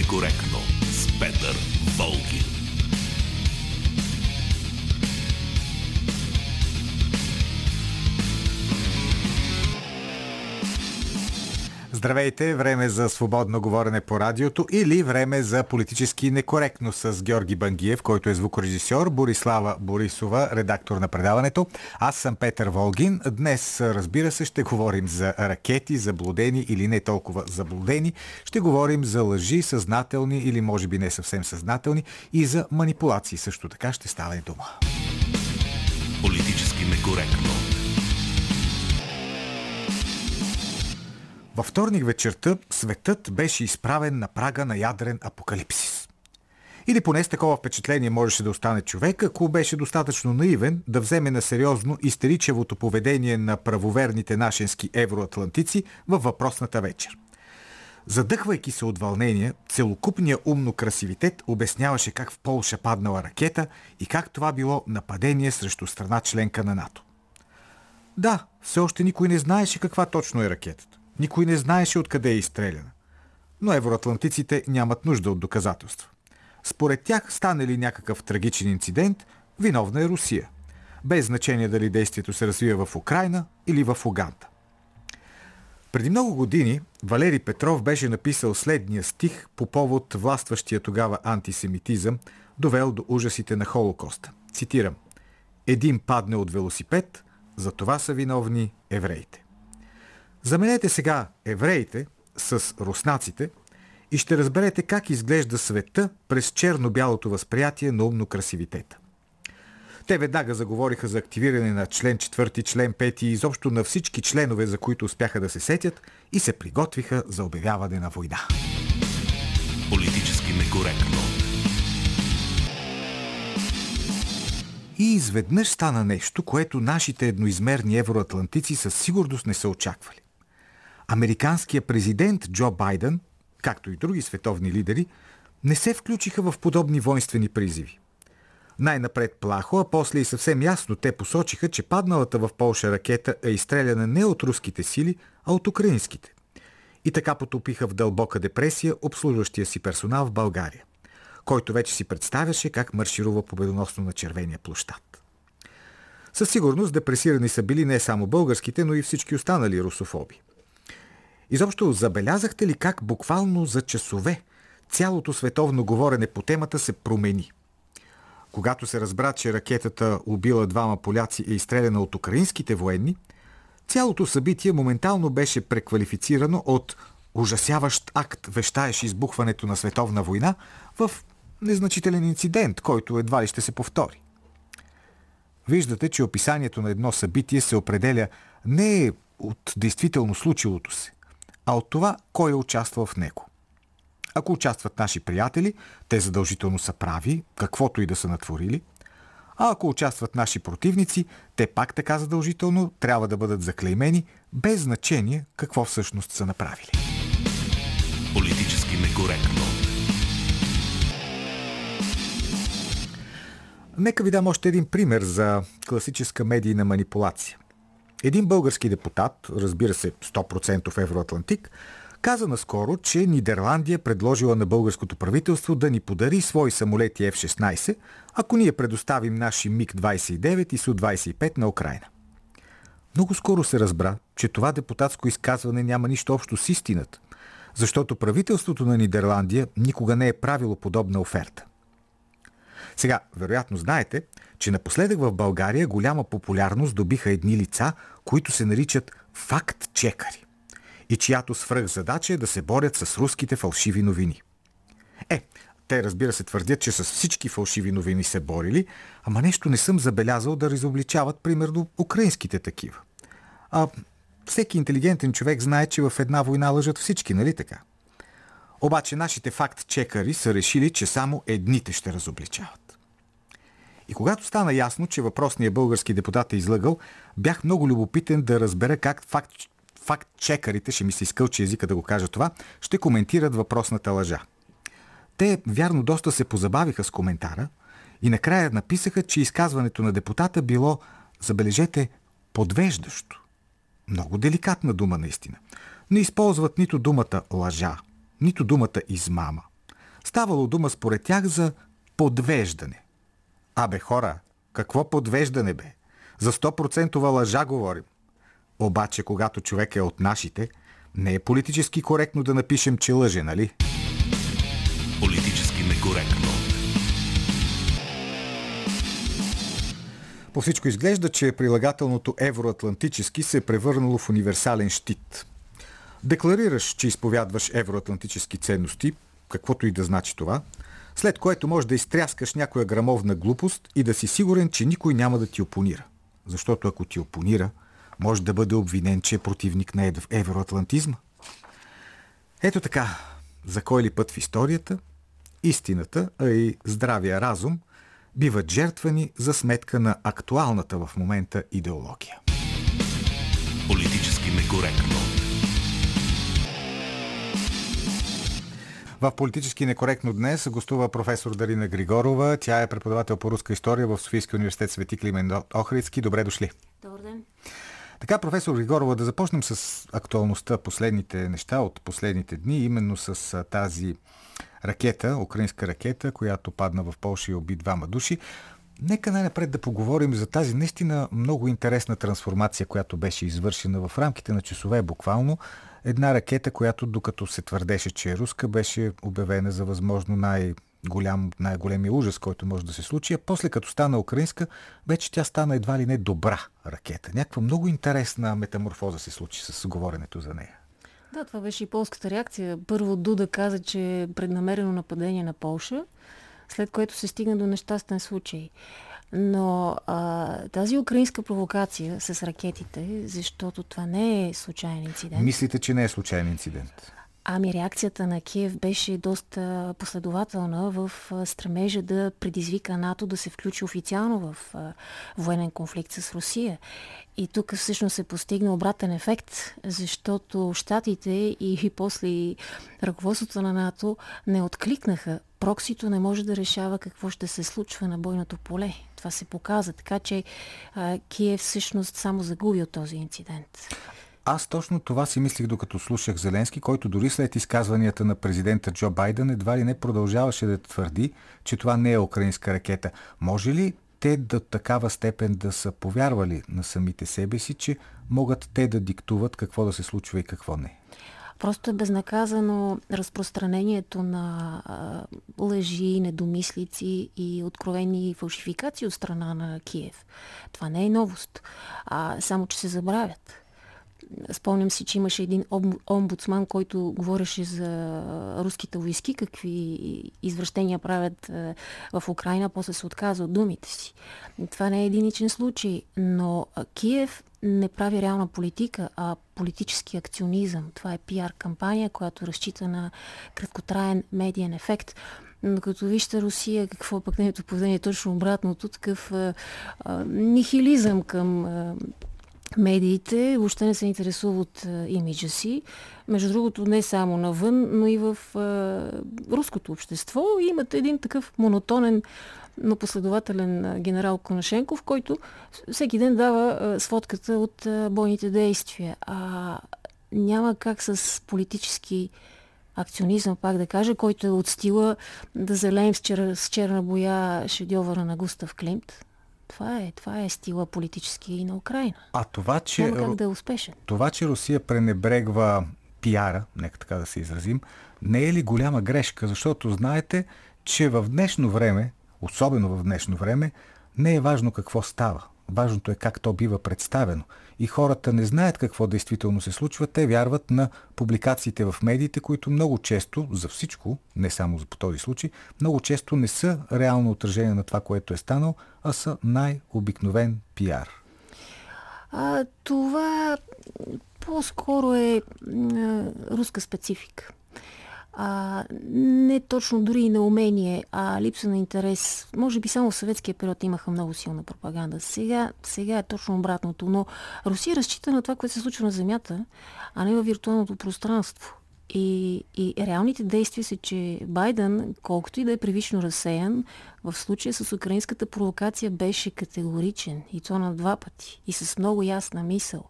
некоректно с Петър Волгин. Здравейте, време за свободно говорене по радиото или време за политически некоректно с Георги Бангиев, който е звукорежисьор, Борислава Борисова, редактор на предаването. Аз съм Петър Волгин. Днес, разбира се, ще говорим за ракети, заблудени или не толкова заблудени. Ще говорим за лъжи, съзнателни или може би не съвсем съзнателни и за манипулации. Също така ще стане дума. Политически некоректно. Във вторник вечерта светът беше изправен на прага на ядрен апокалипсис. Или поне с такова впечатление можеше да остане човек, ако беше достатъчно наивен да вземе на сериозно истеричевото поведение на правоверните нашенски евроатлантици във въпросната вечер. Задъхвайки се от вълнение, целокупният умно красивитет обясняваше как в Полша паднала ракета и как това било нападение срещу страна членка на НАТО. Да, все още никой не знаеше каква точно е ракетата. Никой не знаеше откъде е изстреляна. Но евроатлантиците нямат нужда от доказателства. Според тях, стане ли някакъв трагичен инцидент, виновна е Русия. Без значение дали действието се развива в Украина или в Уганда. Преди много години Валери Петров беше написал следния стих по повод властващия тогава антисемитизъм, довел до ужасите на Холокоста. Цитирам. Един падне от велосипед, за това са виновни евреите. Заменете сега евреите с руснаците и ще разберете как изглежда света през черно-бялото възприятие на умно-красивитета. Те веднага заговориха за активиране на член 4, член 5 и изобщо на всички членове, за които успяха да се сетят и се приготвиха за обявяване на война. Политически некоректно. И изведнъж стана нещо, което нашите едноизмерни евроатлантици със сигурност не са очаквали. Американският президент Джо Байден, както и други световни лидери, не се включиха в подобни воинствени призиви. Най-напред плахо, а после и съвсем ясно те посочиха, че падналата в Полша ракета е изстреляна не от руските сили, а от украинските. И така потопиха в дълбока депресия обслужващия си персонал в България, който вече си представяше как марширува победоносно на червения площад. Със сигурност депресирани са били не само българските, но и всички останали русофоби. Изобщо забелязахте ли как буквално за часове цялото световно говорене по темата се промени? Когато се разбра, че ракетата убила двама поляци е изстреляна от украинските военни, цялото събитие моментално беше преквалифицирано от ужасяващ акт, вещаеш избухването на световна война, в незначителен инцидент, който едва ли ще се повтори. Виждате, че описанието на едно събитие се определя не от действително случилото се, а от това кой е участвал в него. Ако участват наши приятели, те задължително са прави, каквото и да са натворили, а ако участват наши противници, те пак така задължително трябва да бъдат заклеймени, без значение какво всъщност са направили. Политически некоректно. Нека ви дам още един пример за класическа медийна манипулация. Един български депутат, разбира се 100% евроатлантик, каза наскоро, че Нидерландия предложила на българското правителство да ни подари свои самолети F-16, ако ние предоставим наши МиГ-29 и Су-25 на Украина. Много скоро се разбра, че това депутатско изказване няма нищо общо с истината, защото правителството на Нидерландия никога не е правило подобна оферта. Сега, вероятно знаете, че напоследък в България голяма популярност добиха едни лица, които се наричат факт-чекари и чиято свръхзадача е да се борят с руските фалшиви новини. Е, те разбира се твърдят, че с всички фалшиви новини се борили, ама нещо не съм забелязал да разобличават, примерно, украинските такива. А всеки интелигентен човек знае, че в една война лъжат всички, нали така? Обаче нашите факт-чекари са решили, че само едните ще разобличават. И когато стана ясно, че въпросният български депутат е излъгал, бях много любопитен да разбера как факт, факт-чекарите, ще ми се изкълчи езика да го кажа това, ще коментират въпросната лъжа. Те, вярно, доста се позабавиха с коментара и накрая написаха, че изказването на депутата било, забележете, подвеждащо. Много деликатна дума наистина. Не използват нито думата лъжа, нито думата измама, Ставало дума според тях за подвеждане. Абе хора, какво подвеждане бе? За 100% лъжа говорим. Обаче, когато човек е от нашите, не е политически коректно да напишем, че лъже, нали? Политически некоректно. По всичко изглежда, че прилагателното евроатлантически се е превърнало в универсален щит. Декларираш, че изповядваш евроатлантически ценности, каквото и да значи това, след което може да изтряскаш някоя грамовна глупост и да си сигурен, че никой няма да ти опонира. Защото ако ти опонира, може да бъде обвинен, че е противник на евроатлантизма. Ето така, за кой ли път в историята, истината, а и здравия разум биват жертвани за сметка на актуалната в момента идеология. Политически некоректно. В политически некоректно днес гостува професор Дарина Григорова. Тя е преподавател по руска история в Софийския университет Свети Климен Охридски. Добре дошли. Добър ден. Така, професор Григорова, да започнем с актуалността, последните неща от последните дни, именно с тази ракета, украинска ракета, която падна в Польша и уби двама души. Нека най-напред да поговорим за тази наистина много интересна трансформация, която беше извършена в рамките на часове буквално. Една ракета, която докато се твърдеше, че е руска, беше обявена за възможно най- голям, най-големия ужас, който може да се случи, а после като стана украинска, вече тя стана едва ли не добра ракета. Някаква много интересна метаморфоза се случи с говоренето за нея. Да, това беше и полската реакция. Първо Дуда каза, че е преднамерено нападение на Полша, след което се стигна до нещастен случай. Но а, тази украинска провокация с ракетите, защото това не е случайен инцидент. Мислите, че не е случайен инцидент? Ами реакцията на Киев беше доста последователна в стремежа да предизвика НАТО да се включи официално в военен конфликт с Русия. И тук всъщност се постигна обратен ефект, защото щатите и, и после ръководството на НАТО не откликнаха. Проксито не може да решава какво ще се случва на бойното поле. Това се показа. Така че а, Киев всъщност само загуби от този инцидент. Аз точно това си мислих докато слушах Зеленски, който дори след изказванията на президента Джо Байден едва ли не продължаваше да твърди, че това не е украинска ракета. Може ли те до такава степен да са повярвали на самите себе си, че могат те да диктуват какво да се случва и какво не? Просто е безнаказано разпространението на а, лъжи, недомислици и откровени фалшификации от страна на Киев. Това не е новост, а само че се забравят. Спомням си, че имаше един омбудсман, който говореше за руските войски, какви извращения правят в Украина, после се отказа от думите си. Това не е единичен случай, но Киев не прави реална политика, а политически акционизъм. Това е пиар кампания, която разчита на краткотраен медиен ефект. Но като вижте Русия, какво пък нейното поведение е точно обратното, такъв а, а, нихилизъм към а, медиите въобще не се интересува от а, имиджа си. Между другото, не само навън, но и в а, руското общество. Имате един такъв монотонен, но последователен а, генерал Конашенков, който всеки ден дава а, сводката от а, бойните действия. А няма как с политически акционизъм, пак да кажа, който е от стила да залеем с, с черна боя шедьовъра на Густав Климт това е, това е стила политически и на Украина. А това, че... Няма как да е успешен. Това, че Русия пренебрегва пиара, нека така да се изразим, не е ли голяма грешка? Защото знаете, че в днешно време, особено в днешно време, не е важно какво става. Важното е как то бива представено. И хората не знаят какво действително се случва. Те вярват на публикациите в медиите, които много често, за всичко, не само по този случай, много често не са реално отражение на това, което е станало, а са най-обикновен пиар. А, това по-скоро е а, руска специфика а, не точно дори и на умение, а липса на интерес. Може би само в съветския период имаха много силна пропаганда. Сега, сега е точно обратното, но Русия разчита на това, което се случва на Земята, а не във виртуалното пространство. И, и реалните действия са, че Байден, колкото и да е превично разсеян, в случая с украинската провокация беше категоричен. И то на два пъти. И с много ясна мисъл.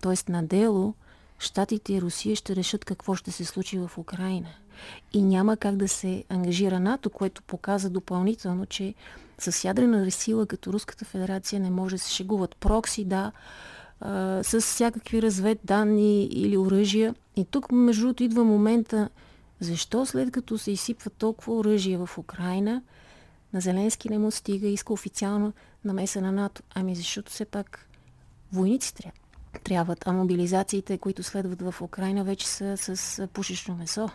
Тоест на дело Штатите и Русия ще решат какво ще се случи в Украина. И няма как да се ангажира НАТО, което показа допълнително, че с ядрена сила като Руската федерация не може да се шегуват. Прокси, да, а, с всякакви развед данни или оръжия. И тук, между другото, идва момента, защо след като се изсипва толкова оръжие в Украина, на Зеленски не му стига, иска официално намеса на НАТО. Ами защото все пак войници трябва трябват, а мобилизациите, които следват в Украина, вече са с пушечно месо.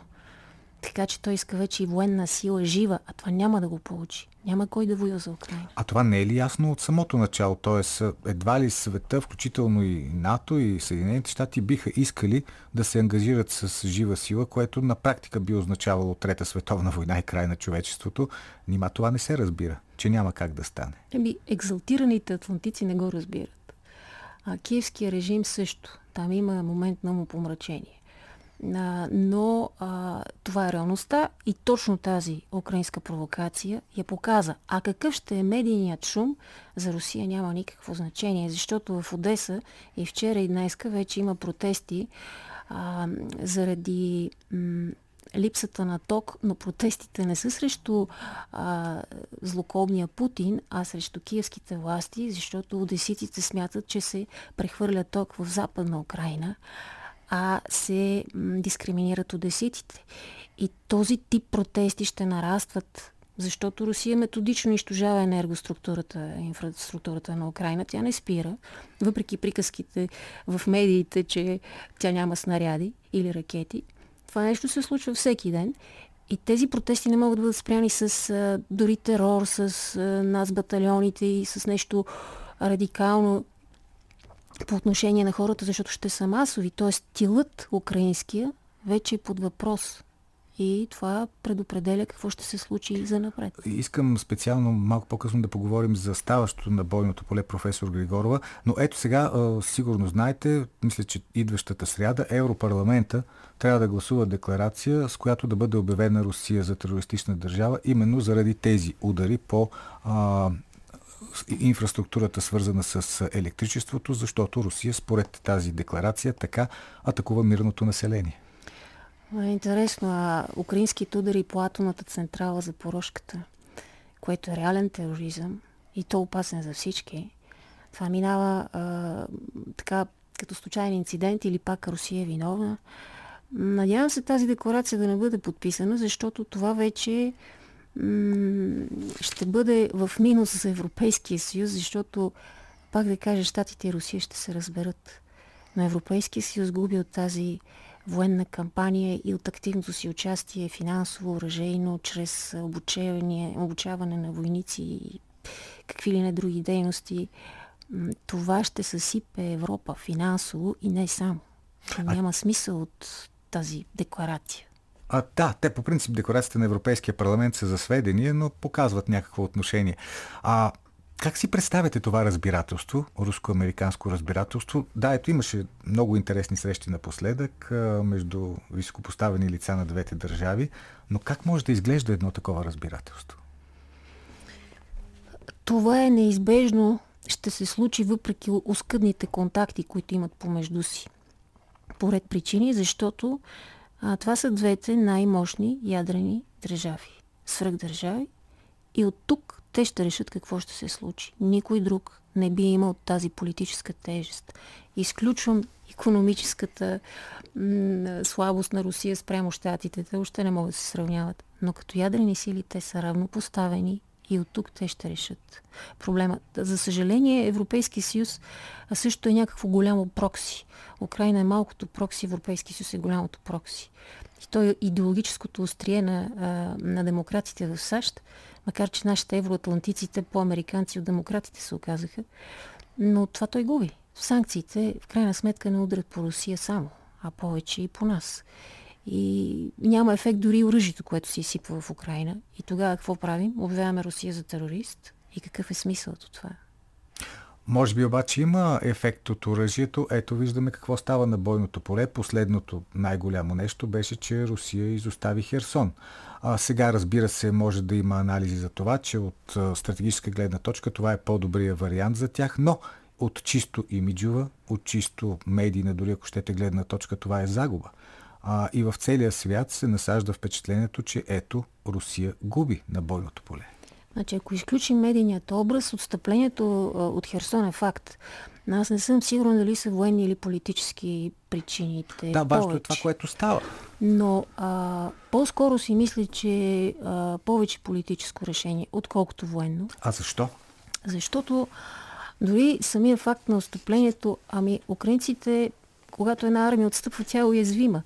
Така че той иска вече и военна сила жива, а това няма да го получи. Няма кой да воюва за Украина. А това не е ли ясно от самото начало? Тоест, едва ли света, включително и НАТО и Съединените щати, биха искали да се ангажират с жива сила, което на практика би означавало Трета световна война и край на човечеството. Нима това не се разбира, че няма как да стане. Еми, екзалтираните атлантици не го разбират. А киевския режим също. Там има момент на му помрачение. Но а, това е реалността и точно тази украинска провокация я показа. А какъв ще е медийният шум, за Русия няма никакво значение, защото в Одеса и вчера и днеска вече има протести а, заради м- липсата на ток, но протестите не са срещу а, злокобния Путин, а срещу киевските власти, защото одеситите смятат, че се прехвърля ток в западна Украина а се дискриминират одеситите. И този тип протести ще нарастват, защото Русия методично унищожава енергоструктурата, инфраструктурата на Украина. Тя не спира, въпреки приказките в медиите, че тя няма снаряди или ракети. Това нещо се случва всеки ден. И тези протести не могат да бъдат спряни с а, дори терор, с а, нас батальоните и с нещо радикално по отношение на хората, защото ще са масови. Т.е. стилът украинския вече е под въпрос. И това предопределя какво ще се случи за напред. Искам специално малко по-късно да поговорим за ставащото на бойното поле професор Григорова, но ето сега сигурно знаете, мисля, че идващата сряда Европарламента трябва да гласува декларация, с която да бъде обявена Русия за терористична държава, именно заради тези удари по а, инфраструктурата свързана с електричеството, защото Русия според тази декларация така атакува мирното население. Интересно, а украинските удари по атомната централа за порошката, което е реален тероризъм и то опасен за всички, това минава а, така като случайен инцидент или пак Русия е виновна. Надявам се тази декларация да не бъде подписана, защото това вече ще бъде в минус за Европейския съюз, защото, пак да кажа, Штатите и Русия ще се разберат. Но Европейския съюз губи от тази военна кампания и от активното си участие финансово, оръжейно, чрез обучение, обучаване на войници и какви ли не други дейности. Това ще съсипе Европа финансово и не само. Няма смисъл от тази декларация. А, да, те по принцип декларациите на Европейския парламент са за сведения, но показват някакво отношение. А как си представяте това разбирателство, руско-американско разбирателство? Да, ето имаше много интересни срещи напоследък между високопоставени лица на двете държави, но как може да изглежда едно такова разбирателство? Това е неизбежно, ще се случи въпреки оскъдните контакти, които имат помежду си. Поред причини, защото а, това са двете най-мощни ядрени държави, свръхдържави. И от тук те ще решат какво ще се случи. Никой друг не би имал тази политическа тежест. Изключвам економическата м- слабост на Русия спрямо щатите. Те още не могат да се сравняват. Но като ядрени сили те са равнопоставени и от тук те ще решат проблема. За съжаление, Европейския съюз също е някакво голямо прокси. Украина е малкото прокси, Европейския съюз е голямото прокси. И то е идеологическото острие на, на демократите в САЩ, макар че нашите евроатлантиците по-американци от демократите се оказаха. Но това той губи. Санкциите в крайна сметка не удрят по Русия само, а повече и по нас и няма ефект дори оръжието, което се изсипва в Украина. И тогава какво правим? Обявяваме Русия за терорист. И какъв е смисълът от това? Може би обаче има ефект от оръжието. Ето виждаме какво става на бойното поле. Последното най-голямо нещо беше, че Русия изостави Херсон. А сега, разбира се, може да има анализи за това, че от стратегическа гледна точка това е по-добрия вариант за тях, но от чисто имиджова, от чисто медийна, дори ако щете гледна точка, това е загуба а, и в целия свят се насажда впечатлението, че ето Русия губи на бойното поле. Значи, ако изключим медийният образ, отстъплението от Херсон е факт. Аз не съм сигурна дали са военни или политически причините. Да, важно е това, което става. Но а, по-скоро си мисля, че а, повече политическо решение, отколкото военно. А защо? Защото дори самия факт на отстъплението, ами украинците, когато една армия отстъпва, тя е уязвима.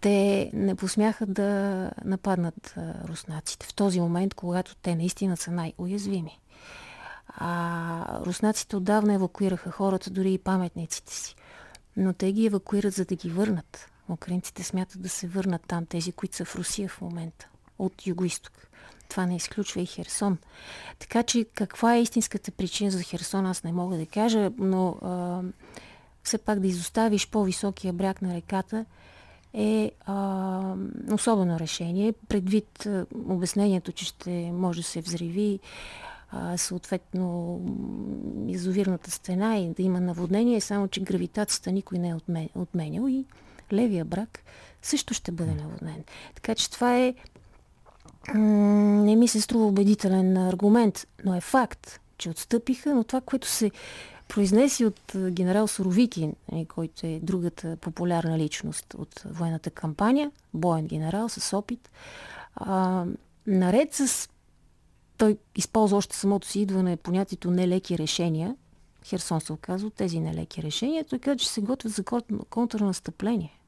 Те не посмяха да нападнат руснаците в този момент, когато те наистина са най-уязвими. А руснаците отдавна евакуираха хората, дори и паметниците си. Но те ги евакуират, за да ги върнат. Украинците смятат да се върнат там, тези, които са в Русия в момента, от юго-исток. Това не изключва и Херсон. Така че каква е истинската причина за Херсон, аз не мога да кажа, но а, все пак да изоставиш по-високия бряг на реката е а, особено решение, предвид а, обяснението, че ще може да се взриви а, съответно изовирната стена и да има наводнение, само че гравитацията никой не е отменял и левия брак също ще бъде наводнен. Така че това е не ми се струва убедителен аргумент, но е факт, че отстъпиха, но това, което се произнеси от генерал Суровикин, нали, който е другата популярна личност от военната кампания, боен генерал с опит, а, наред с той използва още самото си идване понятието нелеки решения. Херсон се оказва тези нелеки решения. Той каза, че се готвят за контрнастъпление.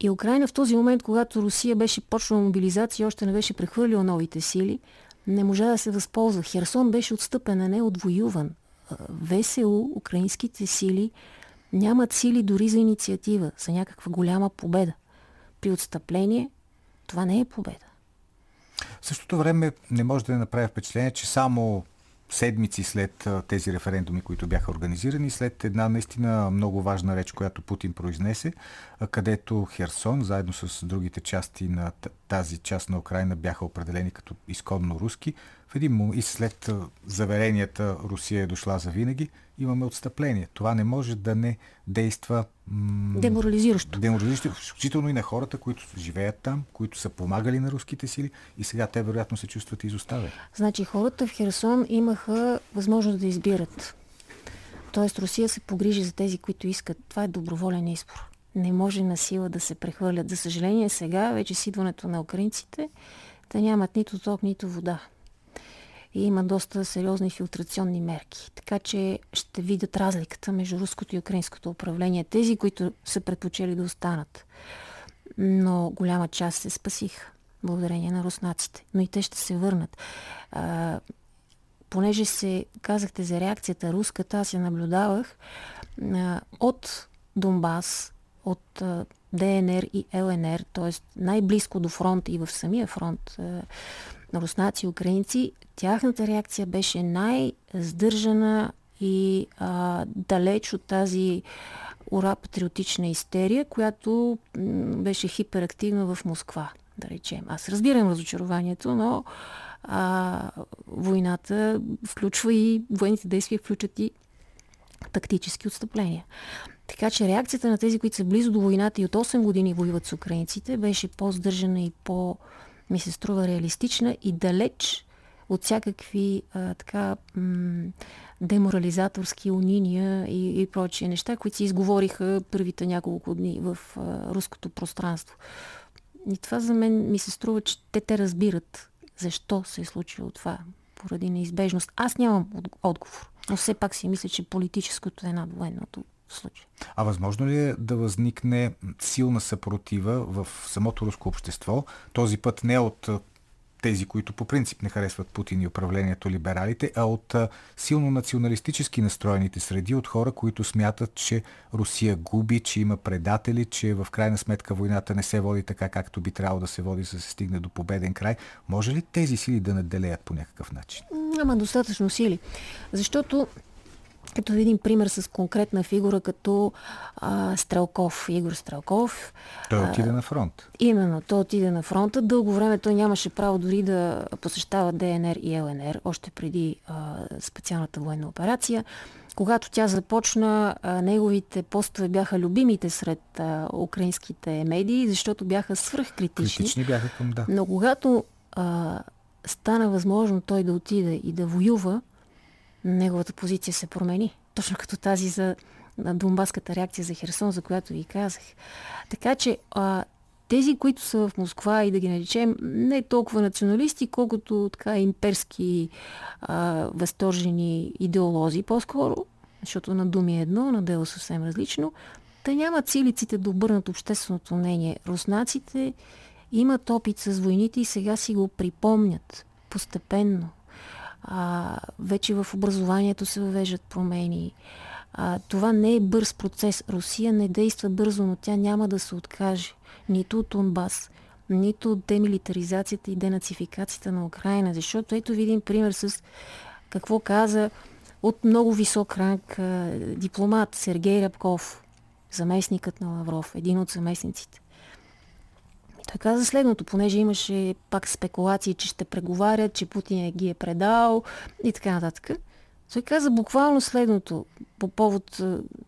И Украина в този момент, когато Русия беше почнала мобилизация и още не беше прехвърлила новите сили, не можа да се възползва. Херсон беше отстъпен, а не отвоюван. ВСУ, украинските сили, нямат сили дори за инициатива, за някаква голяма победа. При отстъпление това не е победа. В същото време не може да не направи впечатление, че само седмици след тези референдуми, които бяха организирани, след една наистина много важна реч, която Путин произнесе, където Херсон, заедно с другите части на тази част на Украина, бяха определени като изконно руски, в един момент и след заверенията Русия е дошла за винаги, имаме отстъпление. Това не може да не действа м- деморализиращо. Деморализиращо, включително и на хората, които живеят там, които са помагали на руските сили и сега те вероятно се чувстват изоставени. Значи хората в Херсон имаха възможност да избират. Тоест Русия се погрижи за тези, които искат. Това е доброволен избор. Не може на сила да се прехвърлят. За съжаление сега, вече с идването на украинците, те нямат нито ток, нито вода и има доста сериозни филтрационни мерки. Така че ще видят разликата между руското и украинското управление. Тези, които са предпочели да останат. Но голяма част се спасиха благодарение на руснаците. Но и те ще се върнат. А, понеже се казахте за реакцията руската, аз я наблюдавах а, от Донбас, от а, ДНР и ЛНР, т.е. най-близко до фронта и в самия фронт а, руснаци и украинци, тяхната реакция беше най-здържана и а, далеч от тази ура патриотична истерия, която м- беше хиперактивна в Москва, да речем. Аз разбирам разочарованието, но а, войната включва и военните действия включат и тактически отстъпления. Така че реакцията на тези, които са близо до войната и от 8 години воюват с украинците, беше по-здържана и по- ми се струва реалистична и далеч от всякакви а, така м- деморализаторски униния и, и прочие неща, които се изговориха първите няколко дни в а, руското пространство. И това за мен ми се струва, че те те разбират защо се е случило това поради неизбежност. Аз нямам отговор, но все пак си мисля, че политическото е над военното случай. А възможно ли е да възникне силна съпротива в самото руско общество? Този път не от тези, които по принцип не харесват Путин и управлението либералите, а от силно националистически настроените среди, от хора, които смятат, че Русия губи, че има предатели, че в крайна сметка войната не се води така, както би трябвало да се води, за да се стигне до победен край. Може ли тези сили да наделеят по някакъв начин? Няма достатъчно сили. Защото като един пример с конкретна фигура, като а, Стрелков, Игор Стрелков. Той отиде а, на фронт. Именно, той отиде на фронта. Дълго време той нямаше право дори да посещава ДНР и ЛНР, още преди а, специалната военна операция. когато тя започна, неговите постове бяха любимите сред украинските медии, защото бяха свръхкритични. Критични бяха към да. Но когато а, стана възможно той да отиде и да воюва, неговата позиция се промени. Точно като тази за на Донбаската реакция за Херсон, за която ви казах. Така че а, тези, които са в Москва и да ги наречем не толкова националисти, колкото така имперски а, възторжени идеолози по-скоро, защото на думи е едно, на дело съвсем различно, те нямат силиците да обърнат общественото мнение. Руснаците имат опит с войните и сега си го припомнят постепенно. А, вече в образованието се въвеждат промени. А, това не е бърз процес. Русия не действа бързо, но тя няма да се откаже нито от Донбас, нито от демилитаризацията и денацификацията на Украина. Защото ето ви един пример с какво каза от много висок ранг дипломат Сергей Рябков, заместникът на Лавров, един от заместниците. Той каза следното, понеже имаше пак спекулации, че ще преговарят, че Путин е ги е предал и така нататък. Той каза буквално следното по повод,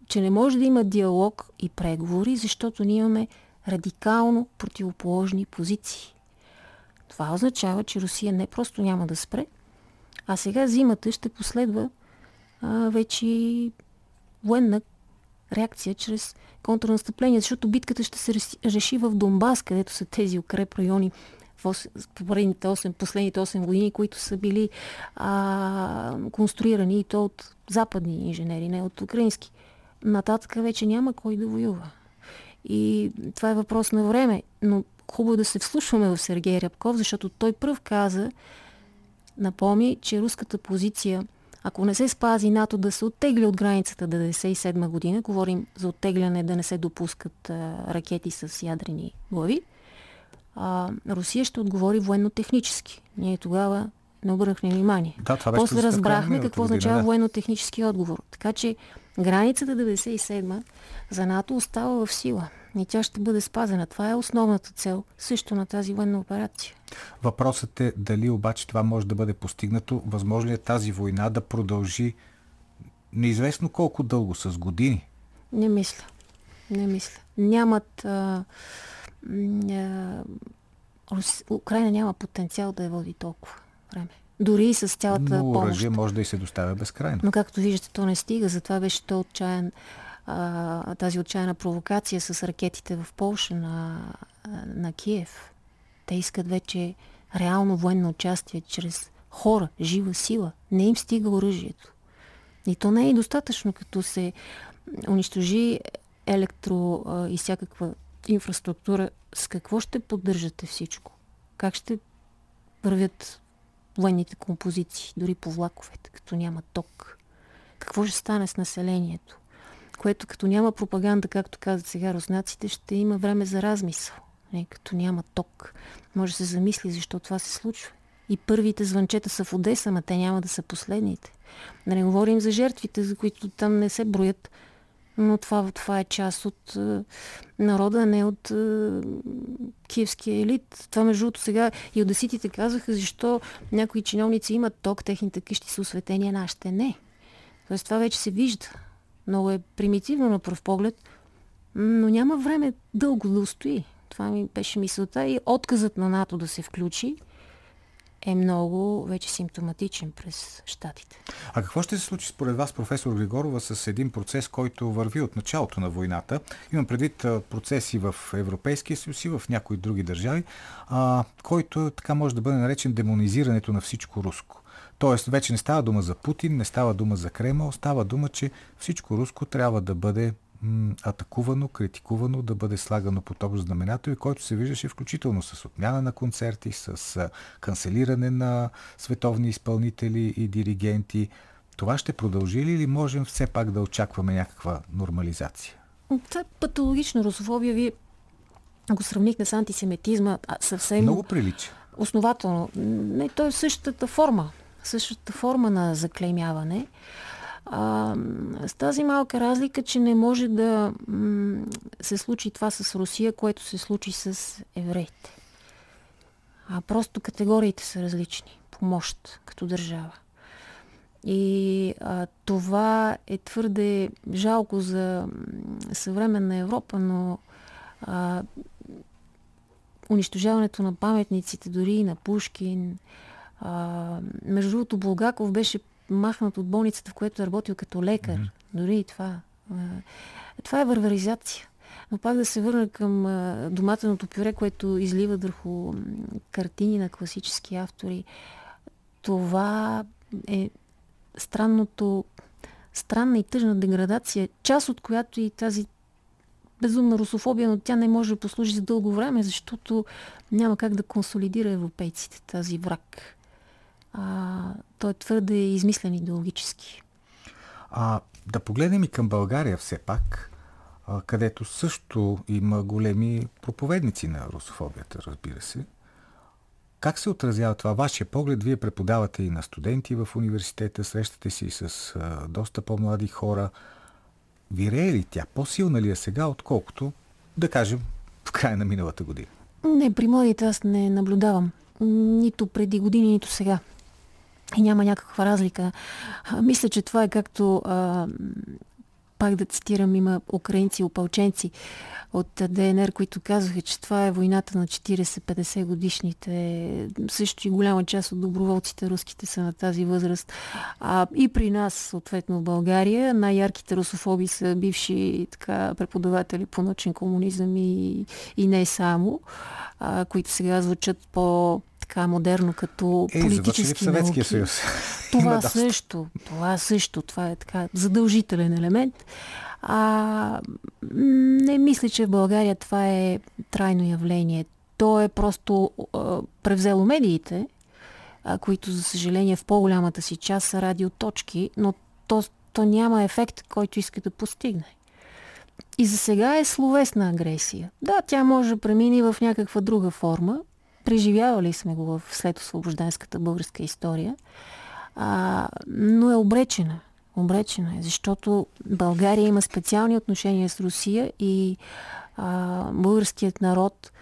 че не може да има диалог и преговори, защото ние имаме радикално противоположни позиции. Това означава, че Русия не просто няма да спре, а сега зимата ще последва а, вече военна реакция чрез контрнастъпление, защото битката ще се реши в Донбас, където са тези укреп райони в последните 8, последните 8 години, които са били а, конструирани и то от западни инженери, не от украински. Нататък вече няма кой да воюва. И това е въпрос на време. Но хубаво е да се вслушваме в Сергей Рябков, защото той пръв каза, напомни, че руската позиция, ако не се спази НАТО да се оттегли от границата до 1997 година, говорим за оттегляне да не се допускат а, ракети с ядрени глави, а, Русия ще отговори военно-технически. Ние тогава не обърнахме внимание. Да, това беше После разбрахме какво означава да. военно-технически отговор. Така че границата 97 за НАТО остава в сила и тя ще бъде спазена. Това е основната цел също на тази военна операция. Въпросът е дали обаче това може да бъде постигнато. Възможно ли е тази война да продължи неизвестно колко дълго, с години? Не мисля. Не мисля. Нямат... А, а, Украина няма потенциал да я води толкова време. Дори и с цялата Но помощ. оръжие може да и се доставя безкрайно. Но както виждате, то не стига. Затова беше то отчаян, тази отчаяна провокация с ракетите в Польша на, на Киев. Те искат вече реално военно участие чрез хора, жива сила. Не им стига оръжието. И то не е достатъчно, като се унищожи електро и всякаква инфраструктура. С какво ще поддържате всичко? Как ще вървят военните композиции, дори по влаковете, като няма ток. Какво ще стане с населението? Което като няма пропаганда, както казват сега руснаците, ще има време за размисъл. Не, като няма ток. Може да се замисли защо това се случва. И първите звънчета са в Одеса, ма те няма да са последните. Да не говорим за жертвите, за които там не се броят но това, това е част от е, народа, а не от е, киевския елит. Това между другото сега и одеситите казаха, защо някои чиновници имат ток, техните къщи са осветени, а нашите не. Тоест това вече се вижда. Много е примитивно на пръв поглед, но няма време дълго да устои. Това ми беше мисълта и отказът на НАТО да се включи е много вече симптоматичен през щатите. А какво ще се случи според вас, професор Григорова, с един процес, който върви от началото на войната? Имам предвид процеси в Европейския съюз и в някои други държави, а, който така може да бъде наречен демонизирането на всичко руско. Тоест, вече не става дума за Путин, не става дума за Кремъл, става дума, че всичко руско трябва да бъде атакувано, критикувано, да бъде слагано под общ знаменател и който се виждаше включително с отмяна на концерти, с канцелиране на световни изпълнители и диригенти. Това ще продължи ли или можем все пак да очакваме някаква нормализация? Това е патологична русофобия. Вие го сравнихте с антисемитизма. Съвсем... Много прилича. Основателно. Не, то е същата форма. Същата форма на заклеймяване. А, с тази малка разлика, че не може да се случи това с Русия, което се случи с евреите. А просто категориите са различни. Помощ като държава. И а, това е твърде жалко за съвременна Европа, но а, унищожаването на паметниците, дори и на Пушкин. А, между другото, Булгаков беше махнат от болницата, в която е работил като лекар. Mm-hmm. Дори и това. А, това е варваризация. Но пак да се върна към а, доматеното пюре, което излива върху картини на класически автори. Това е странното, странна и тъжна деградация, част от която и тази безумна русофобия, но тя не може да послужи за дълго време, защото няма как да консолидира европейците тази враг. А, той е твърде измислен идеологически. А, да погледнем и към България все пак, а, където също има големи проповедници на русофобията, разбира се. Как се отразява това? Вашия поглед, вие преподавате и на студенти в университета, срещате си с а, доста по-млади хора. Вирее ли тя? По-силна ли е сега, отколкото, да кажем, в края на миналата година? Не, при младите аз не наблюдавам. Нито преди години, нито сега. И няма някаква разлика. Мисля, че това е както а, пак да цитирам, има украинци, опълченци от ДНР, които казаха, че това е войната на 40-50 годишните. Също и голяма част от доброволците руските са на тази възраст. А, и при нас, съответно в България, най-ярките русофоби са бивши така, преподаватели по научен комунизъм и, и не само, а, които сега звучат по така модерно като е, политически в Съветския съюз. Това също, това също, това е така задължителен елемент. А, не мисля, че в България това е трайно явление. То е просто а, превзело медиите, а, които, за съжаление, в по-голямата си част са радиоточки, но то, то няма ефект, който иска да постигне. И за сега е словесна агресия. Да, тя може да премине в някаква друга форма, Преживявали сме го в след освобожденската българска история, а, но е обречена. Обречена е, защото България има специални отношения с Русия и а, българският народ,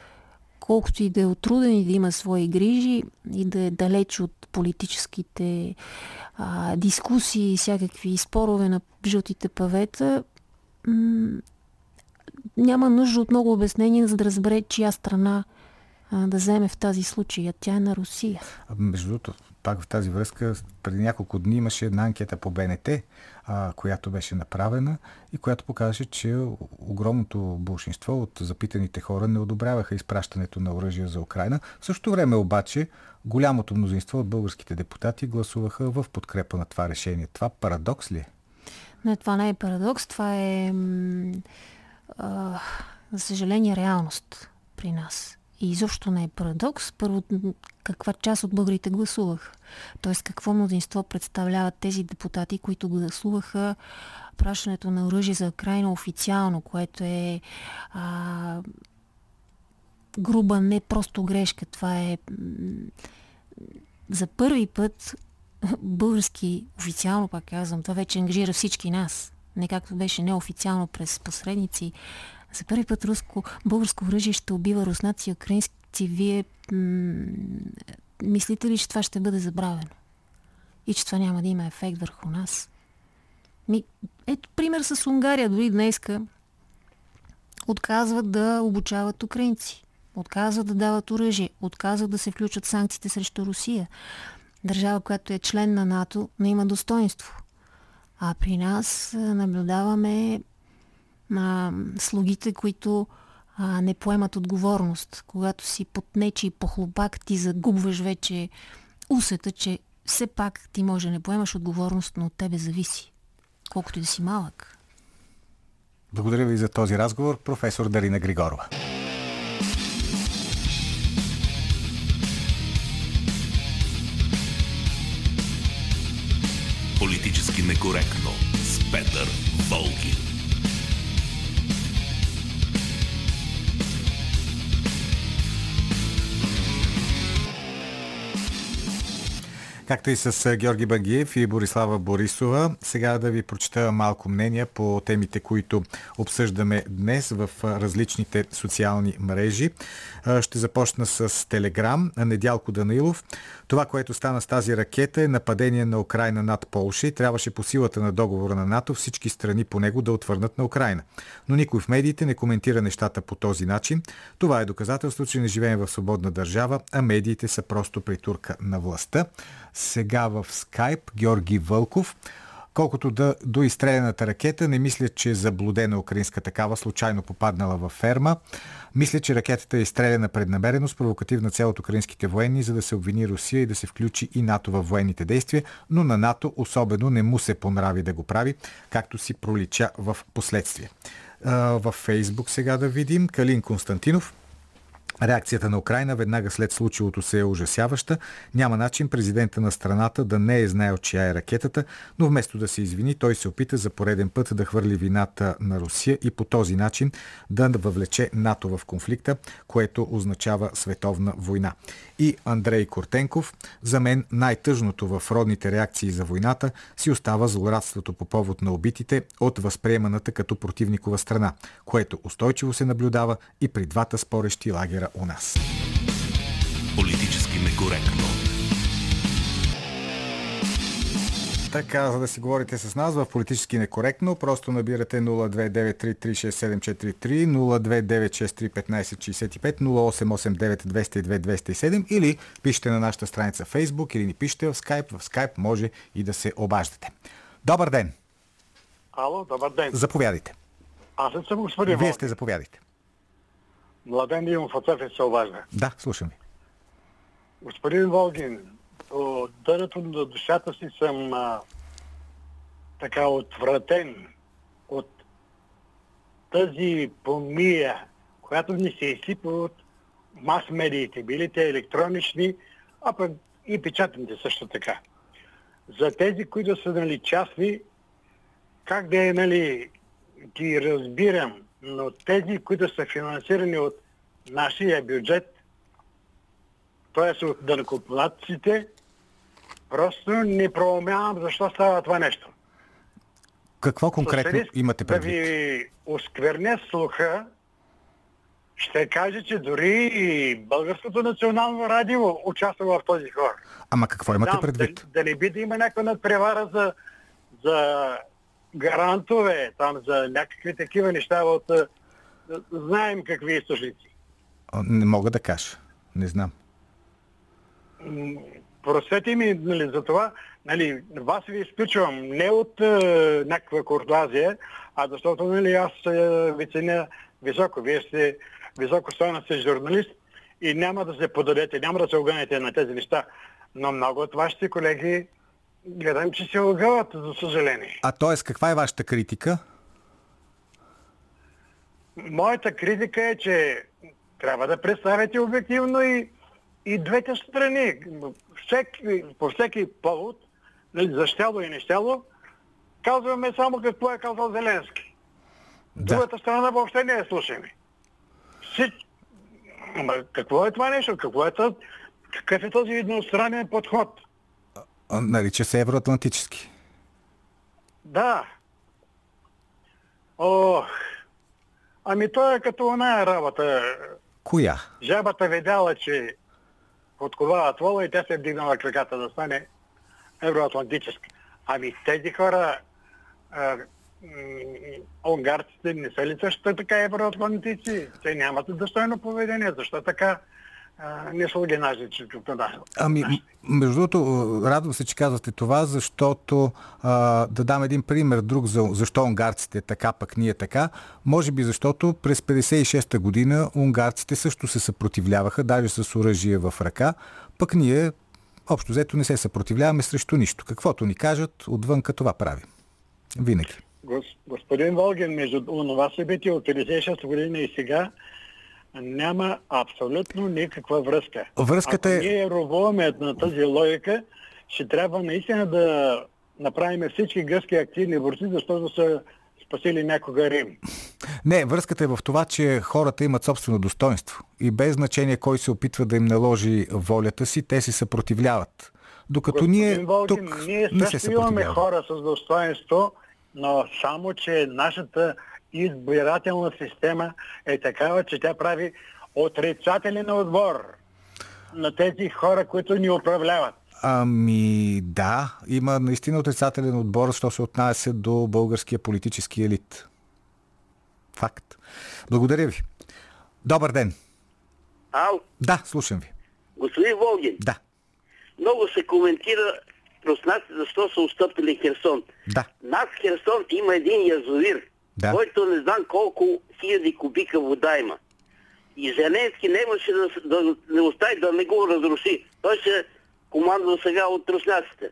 колкото и да е отруден и да има свои грижи и да е далеч от политическите а, дискусии и всякакви спорове на жълтите павета, м- няма нужда от много обяснение, за да разбере чия страна а, да вземе в тази случай, а тя е на Русия. Между другото, пак в тази връзка, преди няколко дни имаше една анкета по БНТ, а, която беше направена и която показваше, че огромното большинство от запитаните хора не одобряваха изпращането на оръжие за Украина. В същото време обаче голямото мнозинство от българските депутати гласуваха в подкрепа на това решение. Това парадокс ли е? Не, това не е парадокс, това е, а, за съжаление, реалност при нас. И изобщо не е парадокс. Първо, каква част от българите гласуваха? Тоест, какво мнозинство представляват тези депутати, които гласуваха пращането на оръжие за крайно официално, което е а, груба, не просто грешка. Това е за първи път български официално, пак казвам, това вече ангажира всички нас. Не както беше неофициално през посредници за първи път руско, българско оръжие ще убива руснаци и украински. Вие м- мислите ли, че това ще бъде забравено? И че това няма да има ефект върху нас? Ми, ето пример с Унгария. Дори днеска отказват да обучават украинци. Отказват да дават оръжие. Отказват да се включат санкциите срещу Русия. Държава, която е член на НАТО, но има достоинство. А при нас наблюдаваме а, слугите, които а, не поемат отговорност. Когато си под нечи похлопак, ти загубваш вече усета, че все пак ти може да не поемаш отговорност, но от тебе зависи. Колкото и да си малък. Благодаря ви за този разговор, професор Дарина Григорова. Политически некоректно с Петър Волгин. Както и с Георги Багиев и Борислава Борисова. Сега да ви прочета малко мнения по темите, които обсъждаме днес в различните социални мрежи. Ще започна с Телеграм. Недялко Данилов. Това, което стана с тази ракета е нападение на Украина над Полша и трябваше по силата на договора на НАТО всички страни по него да отвърнат на Украина. Но никой в медиите не коментира нещата по този начин. Това е доказателство, че не живеем в свободна държава, а медиите са просто притурка на властта. Сега в скайп Георги Вълков. Колкото да, до изстрелената ракета, не мисля, че е заблудена украинска такава, случайно попаднала във ферма. Мисля, че ракетата е изстреляна преднамерено с провокативна цел от украинските военни, за да се обвини Русия и да се включи и НАТО във военните действия, но на НАТО особено не му се понрави да го прави, както си пролича в последствие. Във Фейсбук сега да видим Калин Константинов – Реакцията на Украина веднага след случилото се е ужасяваща. Няма начин президента на страната да не е знаел чия е ракетата, но вместо да се извини, той се опита за пореден път да хвърли вината на Русия и по този начин да въвлече НАТО в конфликта, което означава световна война. И Андрей Кортенков, за мен най-тъжното в родните реакции за войната си остава злорадството по повод на убитите от възприеманата като противникова страна, което устойчиво се наблюдава и при двата спорещи лагера премиера у нас. Политически некоректно. Така, за да си говорите с нас в политически некоректно, просто набирате 029336743, 029631565, 0889202207 или пишете на нашата страница Facebook или ни пишете в Skype. В Skype може и да се обаждате. Добър ден! Ало, добър ден. Заповядайте. Аз съм господин Вие сте, заповядайте. Младен Димов от София се обажда. Да, слушам ви. Господин Волгин, от дъното на душата си съм а, така отвратен от тази помия, която ни се изсипва от мас-медиите, били те електронични, а пък и печатните също така. За тези, които са нали, частни, как да е, нали, ги разбирам, но тези, които са финансирани от нашия бюджет, т.е. от дънакоплатците, просто не проумявам защо става това нещо. Какво конкретно имате предвид? Да ви оскверня слуха, ще каже, че дори и Българското национално радио участва в този хор. Ама какво имате предвид? Да, да не би да има някаква надпревара за, за гарантове, там за някакви такива неща от... Знаем какви източници. Не мога да кажа. Не знам. Просвети ми нали, за това. Нали, вас ви изключвам не от е, някаква куртуазия, а защото нали, аз е, ви ценя високо. Вие сте високо стоеностен журналист и няма да се подадете, няма да се огънете на тези неща. Но много от вашите колеги гледам, че се огъват, за съжаление. А т.е. каква е вашата критика? Моята критика е, че трябва да представяте обективно и, и двете страни. Всеки, по всеки повод, нали, за щяло и нещяло, казваме само какво е казал Зеленски. Да. Другата страна въобще не е слушаме. Ама какво е това нещо? Какво е това? Какъв е този едностранен подход? Нарича се евроатлантически. Да. Ох. Ами то е като оная работа. Коя? Жабата видяла, че подковава твола и тя се е вдигнала краката да стане евроатлантически. Ами тези хора, а, унгарците не са ли също така евроатлантици? Те нямат достойно поведение. Защо така не са ги наши Ами, между другото, радвам се, че казвате това, защото а, да дам един пример друг за защо унгарците така, пък ние така. Може би защото през 56-та година унгарците също се съпротивляваха, даже с оръжие в ръка, пък ние общо взето не се съпротивляваме срещу нищо. Каквото ни кажат, отвънка това правим. Винаги. Господин Волген, между това събитие от 56 година и сега, няма абсолютно никаква връзка. Връзката Ако е... ние ровуваме на тази логика, ще трябва наистина да направим всички гръцки активни борци, защото са спасили някога Рим. Не, връзката е в това, че хората имат собствено достоинство и без значение кой се опитва да им наложи волята си, те се съпротивляват. докато Господин ние Волгин, тук ние не се също имаме съпротивляваме. хора с достоинство, но само, че нашата избирателна система е такава, че тя прави отрицателен отбор на тези хора, които ни управляват. Ами да, има наистина отрицателен отбор, що се отнася до българския политически елит. Факт. Благодаря ви. Добър ден. Ал, Да, слушам ви. господин Волгин, Да, много се коментира руснаците защо са отстъпили Херсон. да. Над Херсон има един язовир, Да. който не знам колко хиляди кубика вода има. И Зеленски не имаше да, да не остави да не го разруши. Той се командва сега от руснаците.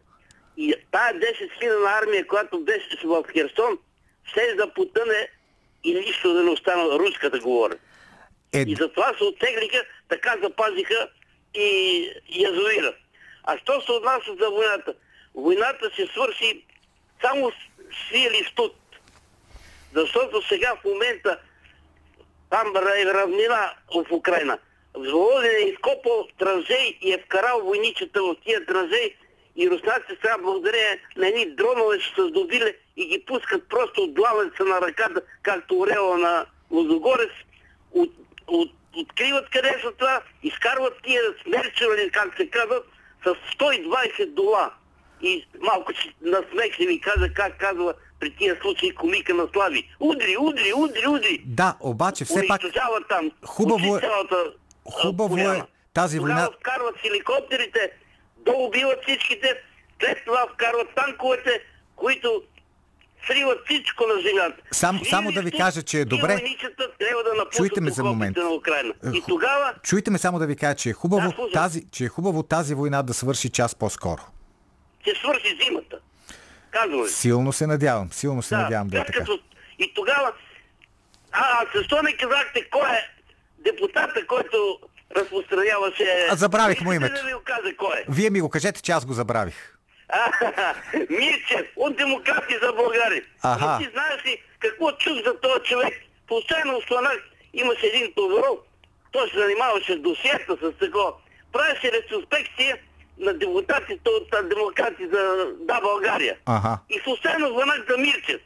И тая 10 хилядна армия, която беше в Херсон, ще да потъне и нищо да не остана руската говоря. Е, И затова се оттеглиха, така запазиха и язовира. А що се отнася за войната? Войната се свърши само с свили студ. Защото сега в момента там е равнина в Украина. Володин е изкопал транжей и е вкарал войничета в тия транжей и руснаците сега благодарение на едни дронове ще се здобили и ги пускат просто от главеца на ръката, както орела на Лозогорец, от, от, откриват къде са това, изкарват тия смерчевани, как се казват, с 120 дола. И малко на смех ще ви кажа как казва при тия случаи комика на Слави. Удри, удри, удри, удри! да, обаче все пак там. хубаво е- а, хубаво е тази Тогава война- вкарват хеликоптерите, да убиват всичките, след това вкарват танковете, които сриват всичко на земята. Сам- Свили само да ви кажа, че е добре. трябва да Чуйте ме за момент. на Украина. И Ху- тогава Чуйте ме само да ви кажа, че е хубаво, Да, тази, че е хубаво тази война да свърши час по-скоро. ще свърши зимата. Казвам. Силно се надявам, силно се надявам да е така. като- И тогава... А, а защо не казахте кой е депутата, който разпространяваше... А, забравих му Искате името. да ви го кажа кой е? Вие ми го кажете, че аз го забравих. А, Мирчев от Демократи за България. Аха. И ти знаеш ли какво чух за този човек? Постоянно останах, имаше един товарол, той се занимаваше с досиета, с такова. Правеше ретроспекция на депутатите от Демократи за Да България. Ага. И случайно звънах за Мирчев.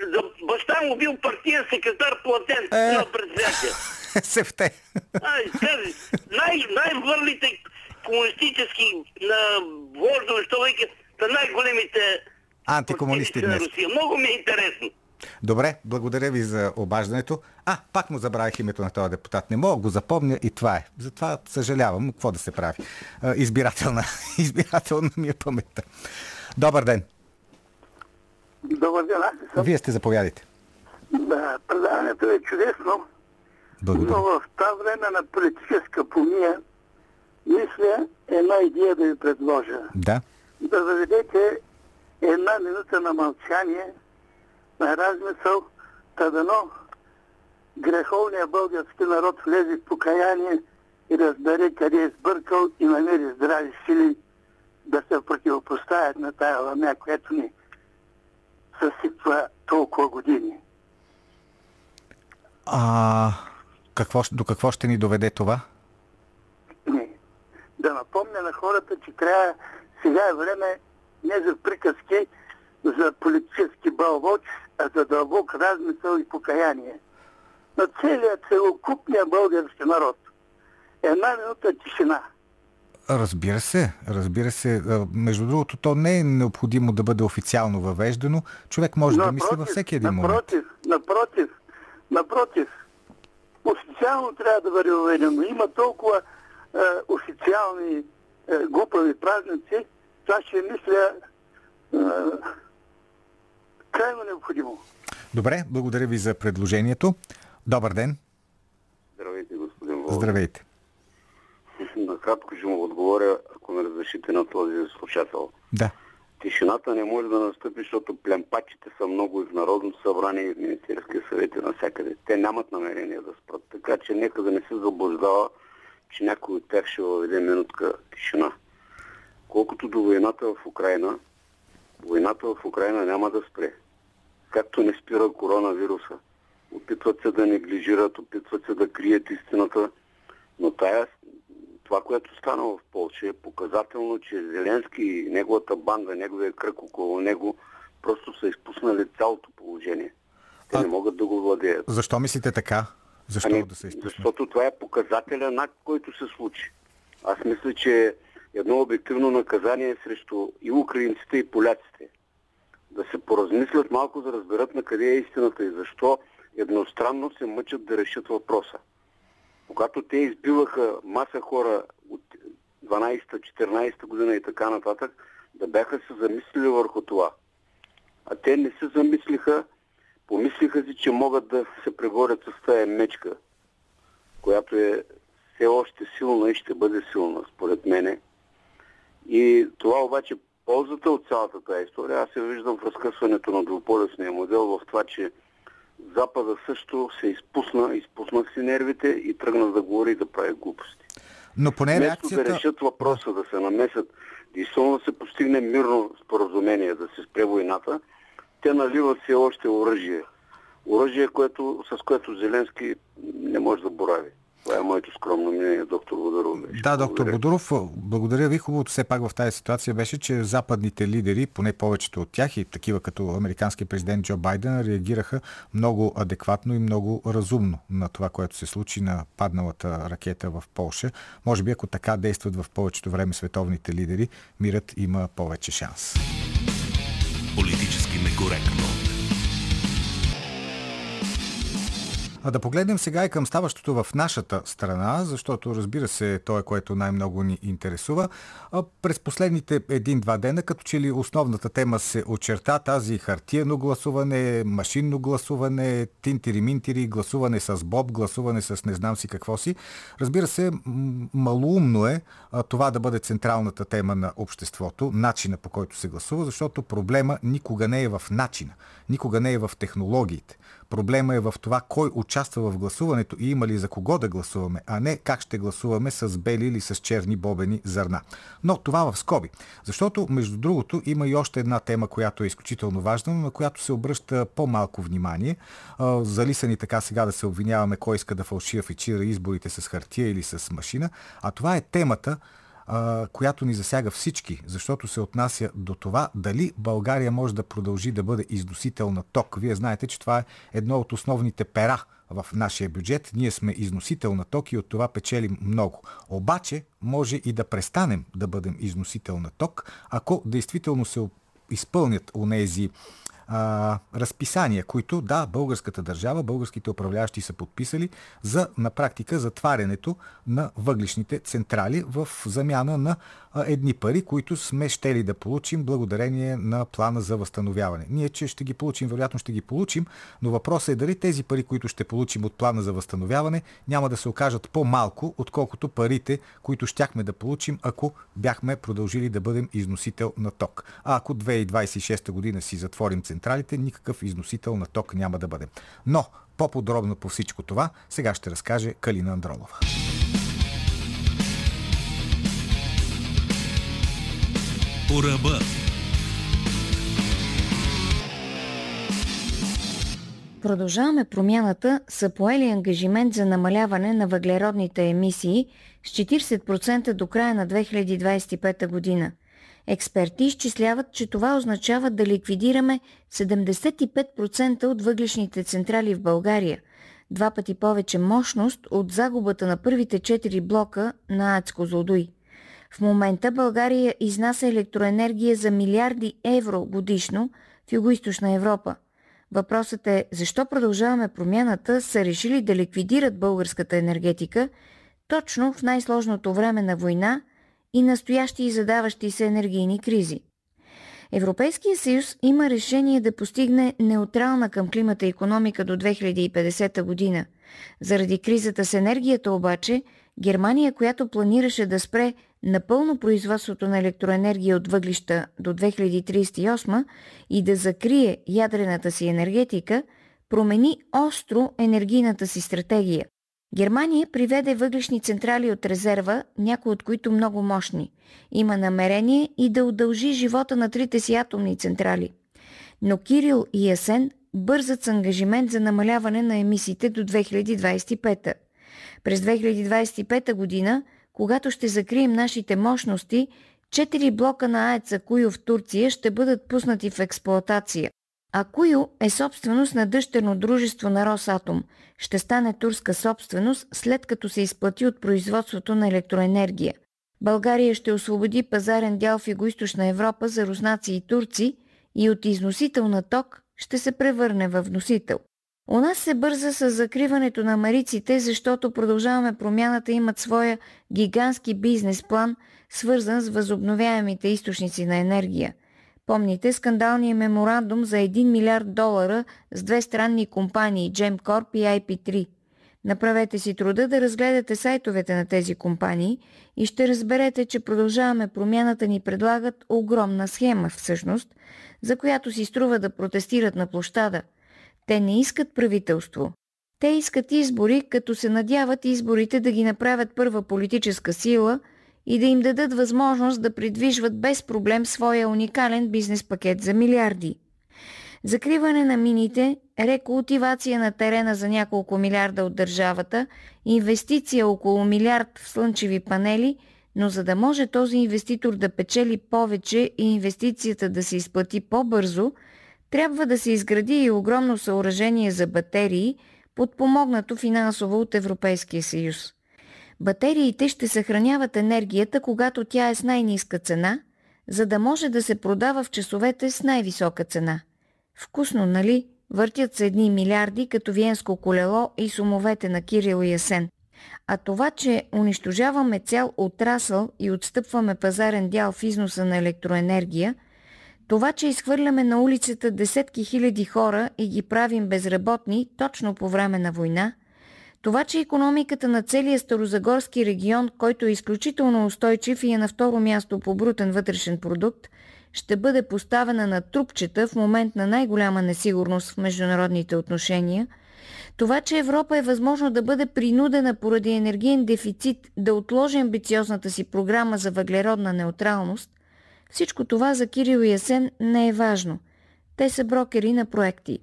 За баща му бил партиен секретар платен Е. на предприятие. Севте. Ай, кажи, най, най-върлите комунистически на вождове, що вика, са най-големите Антикомунисти днес. Много ми е интересно. Добре, благодаря ви за обаждането. А, пак му забравих името на този депутат. Не мога го запомня и това е. Затова съжалявам. Какво да се прави? Избирателна. Избирателна ми е паметта. Добър ден. Добър ден, аз съм. Вие сте заповядайте. Да, предаването е чудесно, но Благодаря. в това време на политическа помия, мисля една идея да ви предложа. Да. Да заведете една минута на мълчание, на размисъл, та дано греховният български народ влезе в покаяние и разбере къде е сбъркал и намери здрави сили да се противопоставят на тая ламя, която ни съсипва толкова години. А, какво, до какво ще ни доведе това? Не. Да напомня на хората, че трябва сега е време не за приказки, за политически бълвоч, а за дълбок размисъл и покаяние. На целият целокупния български народ. Една минута тишина. Разбира се, разбира се. Между другото, то не е необходимо да бъде официално въвеждано. Човек може да мисли във всеки един момент. напротив, напротив, напротив. Официално трябва да бъде въведено. Има толкова е, официални е, глупави празници, това ще мисля е, крайно необходимо. Добре, благодаря ви за предложението. Добър ден. Здравейте, господин Володин. Здравейте. Накратко ще му отговоря, ако ме разрешите на този слушател. Да. Тишината не може да настъпи, защото племпачите са много и в Народното събрание, и в Министерския съвет и навсякъде. Те нямат намерение да спрат. Така че нека да не се заблуждава, че някой от тях ще въведе минутка тишина. Колкото до войната в Украина, войната в Украина няма да спре. Както не спира коронавируса. Опитват се да неглижират, опитват се да крият истината, но тая това, което стана в Польша е показателно, че Зеленски и неговата банда, неговия кръг около него просто са изпуснали цялото положение. Те а... не могат да го владеят. Защо мислите така? Защо ами, да се изпуснат? Защото това е показателя на който се случи. Аз мисля, че едно обективно наказание срещу и украинците, и поляците. Да се поразмислят малко, да разберат на къде е истината и защо едностранно се мъчат да решат въпроса. Когато те избиваха маса хора от 12-14 година и така нататък, да бяха се замислили върху това. А те не се замислиха, помислиха си, че могат да се прегорят с тая мечка, която е все още силна и ще бъде силна, според мене. И това обаче, ползата от цялата тази история, аз се виждам в разкъсването на двуполюсния модел в това, че Запада също се изпусна, изпусна си нервите и тръгна да говори и да прави глупости. Но поне Вместо реакцията... да решат въпроса, да се намесят, действително да се постигне мирно споразумение, да се спре войната, те наливат все още оръжие. Оръжие, което, с което Зеленски не може да борави. Това е моето скромно мнение, доктор Бодоров. Да, доктор Бодоров, благодаря ви. Хубавото все пак в тази ситуация беше, че западните лидери, поне повечето от тях и такива като американски президент Джо Байден, реагираха много адекватно и много разумно на това, което се случи на падналата ракета в Полша. Може би ако така действат в повечето време световните лидери, мирът има повече шанс. Политически некоректно. А да погледнем сега и към ставащото в нашата страна, защото разбира се, то е което най-много ни интересува. А през последните един-два дена, като че ли основната тема се очерта тази хартиено гласуване, машинно гласуване, тинтири-минтири, гласуване с Боб, гласуване с не знам си какво си. Разбира се, малоумно е а, това да бъде централната тема на обществото, начина по който се гласува, защото проблема никога не е в начина, никога не е в технологиите. Проблема е в това кой участва в гласуването и има ли за кого да гласуваме, а не как ще гласуваме с бели или с черни бобени зърна. Но това в скоби. Защото, между другото, има и още една тема, която е изключително важна, но на която се обръща по-малко внимание. Залисани така сега да се обвиняваме кой иска да фалшифицира изборите с хартия или с машина. А това е темата, която ни засяга всички, защото се отнася до това дали България може да продължи да бъде износител на ток. Вие знаете, че това е едно от основните пера в нашия бюджет. Ние сме износител на ток и от това печелим много. Обаче може и да престанем да бъдем износител на ток, ако действително се изпълнят онези а, разписания, които, да, българската държава, българските управляващи са подписали за на практика затварянето на въглишните централи в замяна на едни пари, които сме щели да получим благодарение на плана за възстановяване. Ние, че ще ги получим, вероятно ще ги получим, но въпросът е дали тези пари, които ще получим от плана за възстановяване, няма да се окажат по-малко, отколкото парите, които щяхме да получим, ако бяхме продължили да бъдем износител на ток. А ако 2026 година си затворим централи, централите, никакъв износител на ток няма да бъде. Но по-подробно по всичко това сега ще разкаже Калина Андролова. По ръба. Продължаваме промяната са поели ангажимент за намаляване на въглеродните емисии с 40% до края на 2025 година – Експерти изчисляват, че това означава да ликвидираме 75% от въглишните централи в България, два пъти повече мощност от загубата на първите 4 блока на Ацко Злодуй. В момента България изнася електроенергия за милиарди евро годишно в Юго-Источна Европа. Въпросът е защо продължаваме промяната са решили да ликвидират българската енергетика точно в най-сложното време на война – и настоящи и задаващи се енергийни кризи. Европейския съюз има решение да постигне неутрална към климата економика до 2050 година. Заради кризата с енергията обаче, Германия, която планираше да спре напълно производството на електроенергия от въглища до 2038 и да закрие ядрената си енергетика, промени остро енергийната си стратегия. Германия приведе въглишни централи от резерва, някои от които много мощни. Има намерение и да удължи живота на трите си атомни централи. Но Кирил и Ясен бързат с ангажимент за намаляване на емисиите до 2025. През 2025 година когато ще закрием нашите мощности, четири блока на АЕЦ Куйо в Турция ще бъдат пуснати в експлоатация. А Куйо е собственост на дъщерно дружество на Росатом. Ще стане турска собственост след като се изплати от производството на електроенергия. България ще освободи пазарен дял в Юго-Источна Европа за руснаци и турци и от износител на ток ще се превърне в вносител. У нас се бърза с закриването на мариците, защото продължаваме промяната имат своя гигантски бизнес план, свързан с възобновяемите източници на енергия. Помните скандалния меморандум за 1 милиард долара с две странни компании Gemcorp и IP3. Направете си труда да разгледате сайтовете на тези компании и ще разберете, че продължаваме промяната ни предлагат огромна схема всъщност, за която си струва да протестират на площада – те не искат правителство. Те искат избори, като се надяват изборите да ги направят първа политическа сила и да им дадат възможност да придвижват без проблем своя уникален бизнес пакет за милиарди. Закриване на мините, рекултивация на терена за няколко милиарда от държавата, инвестиция около милиард в слънчеви панели, но за да може този инвеститор да печели повече и инвестицията да се изплати по-бързо – трябва да се изгради и огромно съоръжение за батерии, подпомогнато финансово от Европейския съюз. Батериите ще съхраняват енергията, когато тя е с най-низка цена, за да може да се продава в часовете с най-висока цена. Вкусно, нали? Въртят се едни милиарди като виенско колело и сумовете на Кирил и Ясен. А това, че унищожаваме цял отрасъл и отстъпваме пазарен дял в износа на електроенергия – това, че изхвърляме на улицата десетки хиляди хора и ги правим безработни точно по време на война, това, че економиката на целия Старозагорски регион, който е изключително устойчив и е на второ място по брутен вътрешен продукт, ще бъде поставена на трупчета в момент на най-голяма несигурност в международните отношения, това, че Европа е възможно да бъде принудена поради енергиен дефицит да отложи амбициозната си програма за въглеродна неутралност – всичко това за Кирил и Ясен не е важно. Те са брокери на проекти.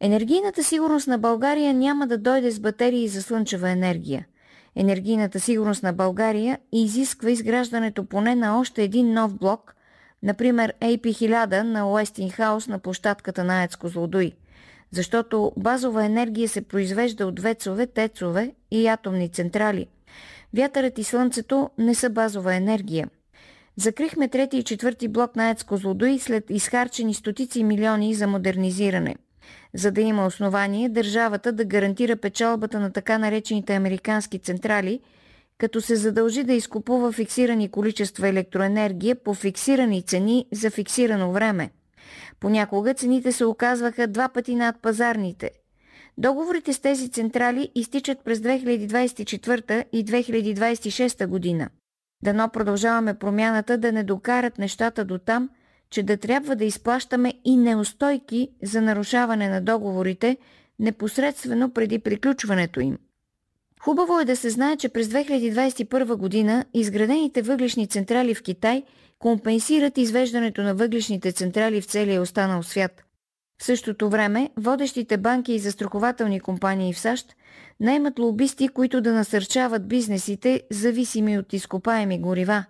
Енергийната сигурност на България няма да дойде с батерии за слънчева енергия. Енергийната сигурност на България изисква изграждането поне на още един нов блок, например AP1000 на Уестингхаус на площадката на Ецко Злодуй, защото базова енергия се произвежда от вецове, тецове и атомни централи. Вятърът и слънцето не са базова енергия – Закрихме трети и четвърти блок на ЕЦ Козлодуй след изхарчени стотици милиони за модернизиране. За да има основание държавата да гарантира печалбата на така наречените американски централи, като се задължи да изкупува фиксирани количества електроенергия по фиксирани цени за фиксирано време. Понякога цените се оказваха два пъти над пазарните. Договорите с тези централи изтичат през 2024 и 2026 година – Дано продължаваме промяната да не докарат нещата до там, че да трябва да изплащаме и неустойки за нарушаване на договорите непосредствено преди приключването им. Хубаво е да се знае, че през 2021 година изградените въглишни централи в Китай компенсират извеждането на въглишните централи в целия останал свят. В същото време, водещите банки и застрахователни компании в САЩ наемат лобисти, които да насърчават бизнесите, зависими от изкопаеми горива.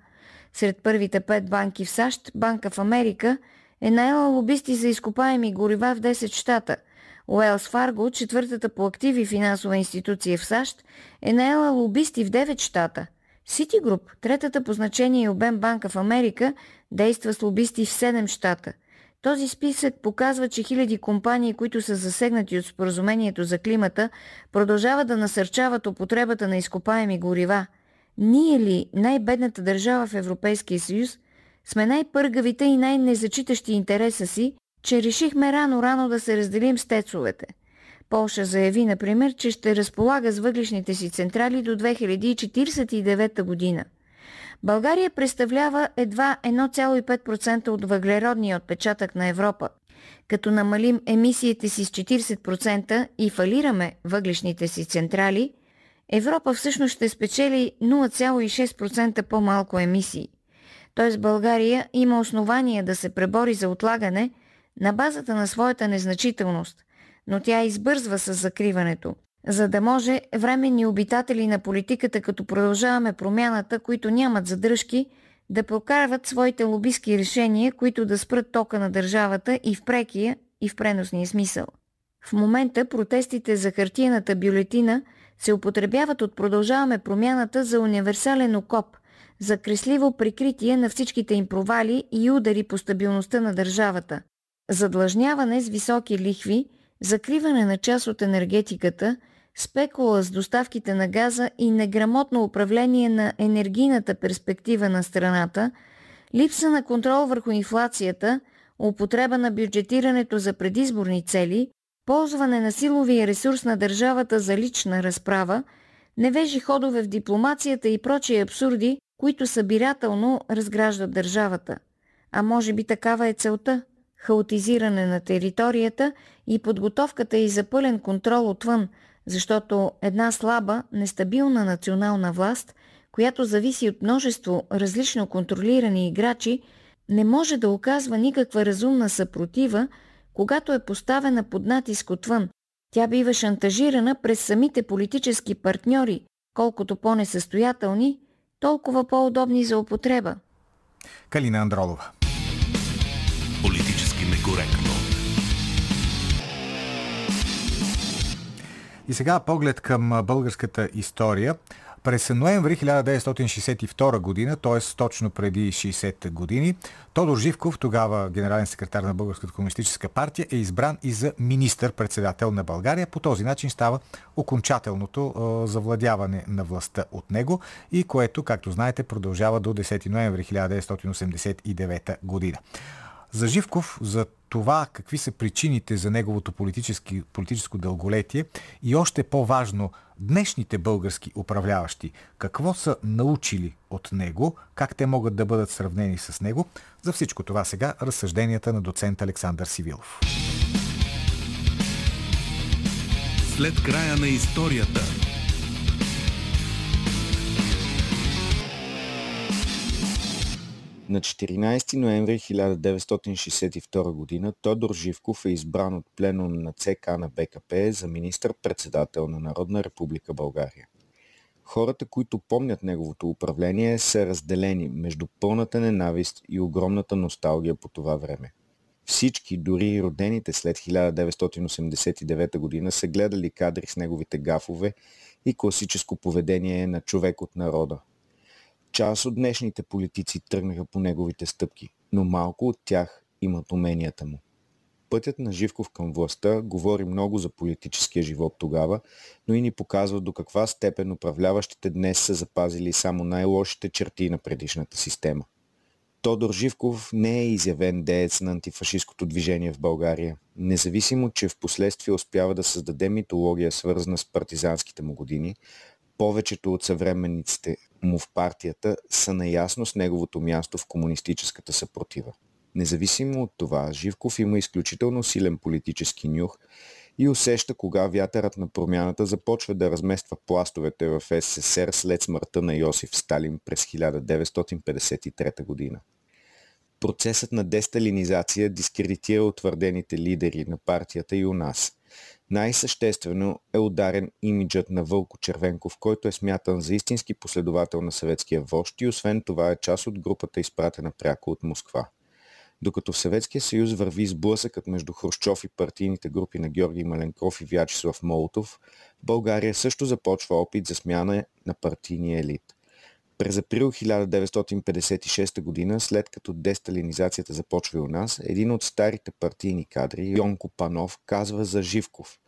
Сред първите пет банки в САЩ, Банка в Америка е наела лобисти за изкопаеми горива в 10 щата. Уелс Фарго, четвъртата по активи финансова институция в САЩ, е наела лобисти в 9 щата. Ситигруп, третата по значение и обем банка в Америка, действа с лобисти в 7 щата – този списък показва, че хиляди компании, които са засегнати от споразумението за климата, продължават да насърчават употребата на изкопаеми горива. Ние ли, най-бедната държава в Европейския съюз, сме най-пъргавите и най-незачитащи интереса си, че решихме рано-рано да се разделим с тецовете. Полша заяви, например, че ще разполага с въглишните си централи до 2049 година – България представлява едва 1,5% от въглеродния отпечатък на Европа. Като намалим емисиите си с 40% и фалираме въглишните си централи, Европа всъщност ще спечели 0,6% по-малко емисии. Т.е. България има основания да се пребори за отлагане на базата на своята незначителност, но тя избързва с закриването. За да може временни обитатели на политиката, като продължаваме промяната, които нямат задръжки, да прокарват своите лобистки решения, които да спрат тока на държавата и в прекия, и в преносния смисъл. В момента протестите за хартияната бюлетина се употребяват от Продължаваме промяната за универсален окоп, за кресливо прикритие на всичките им провали и удари по стабилността на държавата, задлъжняване с високи лихви, закриване на част от енергетиката, спекула с доставките на газа и неграмотно управление на енергийната перспектива на страната, липса на контрол върху инфлацията, употреба на бюджетирането за предизборни цели, ползване на силовия ресурс на държавата за лична разправа, невежи ходове в дипломацията и прочие абсурди, които събирателно разграждат държавата. А може би такава е целта – хаотизиране на територията и подготовката и за пълен контрол отвън, защото една слаба, нестабилна национална власт, която зависи от множество различно контролирани играчи, не може да оказва никаква разумна съпротива, когато е поставена под натиск отвън. Тя бива шантажирана през самите политически партньори, колкото по-несъстоятелни, толкова по-удобни за употреба. Калина Андролова. Политически некоректно. И сега поглед към българската история. През ноември 1962 година, т.е. точно преди 60 години, Тодор Живков, тогава генерален секретар на Българската комунистическа партия, е избран и за министър-председател на България. По този начин става окончателното завладяване на властта от него и което, както знаете, продължава до 10 ноември 1989 година. За Живков, за това какви са причините за неговото политическо дълголетие и още по-важно днешните български управляващи какво са научили от него, как те могат да бъдат сравнени с него. За всичко това сега разсъжденията на доцент Александър Сивилов. След края на историята На 14 ноември 1962 г. Тодор Живков е избран от пленум на ЦК на БКП за министър-председател на Народна република България. Хората, които помнят неговото управление, са разделени между пълната ненавист и огромната носталгия по това време. Всички, дори и родените след 1989 г. са гледали кадри с неговите гафове и класическо поведение на човек от народа – Част от днешните политици тръгнаха по неговите стъпки, но малко от тях имат уменията му. Пътят на Живков към властта говори много за политическия живот тогава, но и ни показва до каква степен управляващите днес са запазили само най-лошите черти на предишната система. Тодор Живков не е изявен деец на антифашистското движение в България, независимо, че в последствие успява да създаде митология, свързана с партизанските му години, повечето от съвременниците му в партията са наясно с неговото място в комунистическата съпротива. Независимо от това, Живков има изключително силен политически нюх и усеща кога вятърът на промяната започва да размества пластовете в СССР след смъртта на Йосиф Сталин през 1953 година. Процесът на десталинизация дискредитира утвърдените лидери на партията и у нас – най-съществено е ударен имиджът на Вълко Червенков, който е смятан за истински последовател на съветския вожд и освен това е част от групата изпратена пряко от Москва. Докато в Съветския съюз върви сблъсъкът между Хрущов и партийните групи на Георги Маленков и Вячеслав Молотов, в България също започва опит за смяна на партийния елит. През април 1956 г., след като десталинизацията започва у нас, един от старите партийни кадри, Йонко Панов, казва за Живков.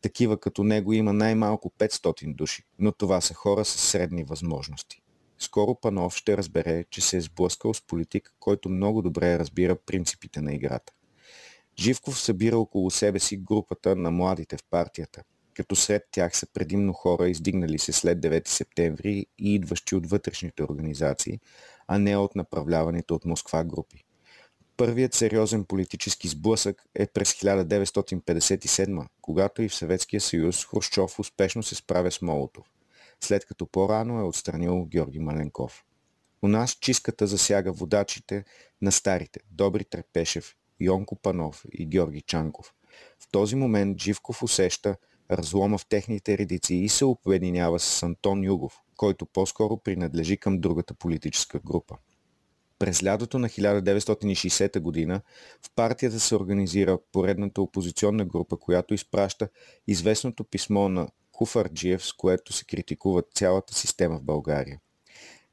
Такива като него има най-малко 500 души, но това са хора с средни възможности. Скоро Панов ще разбере, че се е сблъскал с политик, който много добре разбира принципите на играта. Живков събира около себе си групата на младите в партията – като сред тях са предимно хора, издигнали се след 9 септември и идващи от вътрешните организации, а не от направляваните от Москва групи. Първият сериозен политически сблъсък е през 1957, когато и в Съветския съюз Хрущов успешно се справя с Молотов, след като по-рано е отстранил Георги Маленков. У нас чистката засяга водачите на старите Добри Трепешев, Йонко Панов и Георги Чанков. В този момент Живков усеща, разлома в техните редици и се обединява с Антон Югов, който по-скоро принадлежи към другата политическа група. През лятото на 1960 година в партията се организира поредната опозиционна група, която изпраща известното писмо на Куфарджиев, с което се критикува цялата система в България.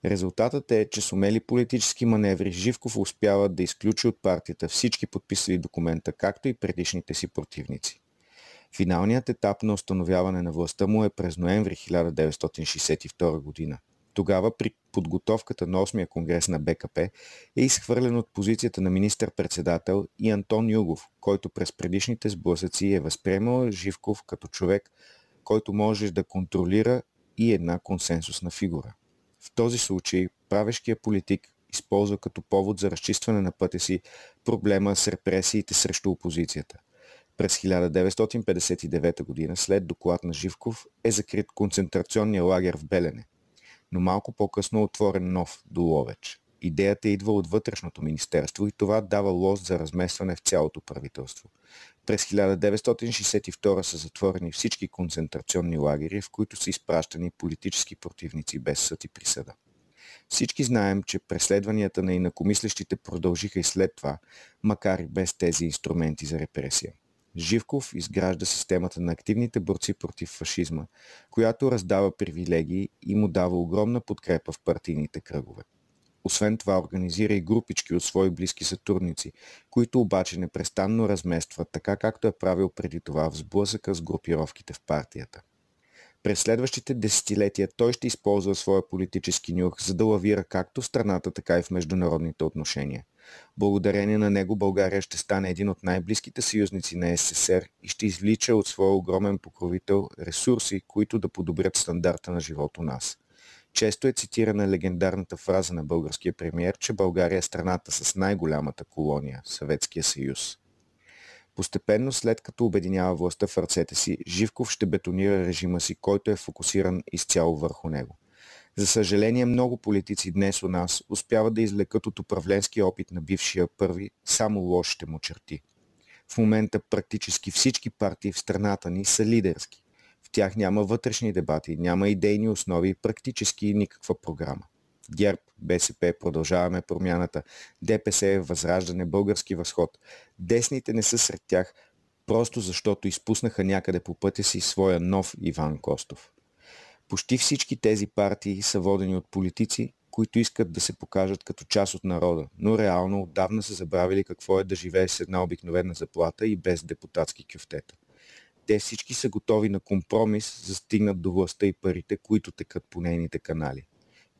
Резултатът е, че с умели политически маневри Живков успява да изключи от партията всички подписали документа, както и предишните си противници. Финалният етап на установяване на властта му е през ноември 1962 година. Тогава при подготовката на 8-я конгрес на БКП е изхвърлен от позицията на министър-председател и Антон Югов, който през предишните сблъсъци е възприемал Живков като човек, който може да контролира и една консенсусна фигура. В този случай правещия политик използва като повод за разчистване на пътя си проблема с репресиите срещу опозицията. През 1959 г. след доклад на Живков е закрит концентрационния лагер в Белене, но малко по-късно отворен нов до Ловеч. Идеята идва от вътрешното министерство и това дава лост за разместване в цялото правителство. През 1962 са затворени всички концентрационни лагери, в които са изпращани политически противници без съд и присъда. Всички знаем, че преследванията на инакомислещите продължиха и след това, макар и без тези инструменти за репресия. Живков изгражда системата на активните борци против фашизма, която раздава привилегии и му дава огромна подкрепа в партийните кръгове. Освен това организира и групички от свои близки сътрудници, които обаче непрестанно разместват, така както е правил преди това в сблъсъка с групировките в партията. През следващите десетилетия той ще използва своя политически нюх, за да лавира както в страната, така и в международните отношения. Благодарение на него България ще стане един от най-близките съюзници на СССР и ще извлича от своя огромен покровител ресурси, които да подобрят стандарта на живото нас. Често е цитирана легендарната фраза на българския премиер, че България е страната с най-голямата колония – Съветския съюз. Постепенно, след като обединява властта в ръцете си, Живков ще бетонира режима си, който е фокусиран изцяло върху него. За съжаление, много политици днес у нас успяват да излекат от управленски опит на бившия първи само лошите му черти. В момента практически всички партии в страната ни са лидерски. В тях няма вътрешни дебати, няма идейни основи и практически никаква програма. ГЕРБ, БСП, продължаваме промяната, ДПС, Възраждане, Български възход. Десните не са сред тях, просто защото изпуснаха някъде по пътя си своя нов Иван Костов. Почти всички тези партии са водени от политици, които искат да се покажат като част от народа, но реално отдавна са забравили какво е да живее с една обикновена заплата и без депутатски кюфтета. Те всички са готови на компромис, за стигнат до властта и парите, които текат по нейните канали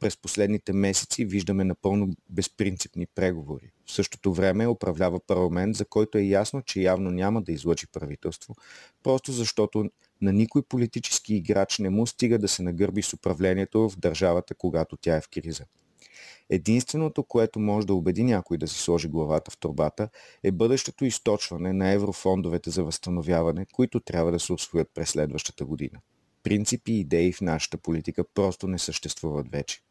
през последните месеци виждаме напълно безпринципни преговори. В същото време управлява парламент, за който е ясно, че явно няма да излъчи правителство, просто защото на никой политически играч не му стига да се нагърби с управлението в държавата, когато тя е в криза. Единственото, което може да убеди някой да си сложи главата в турбата, е бъдещето източване на еврофондовете за възстановяване, които трябва да се освоят през следващата година. Принципи и идеи в нашата политика просто не съществуват вече.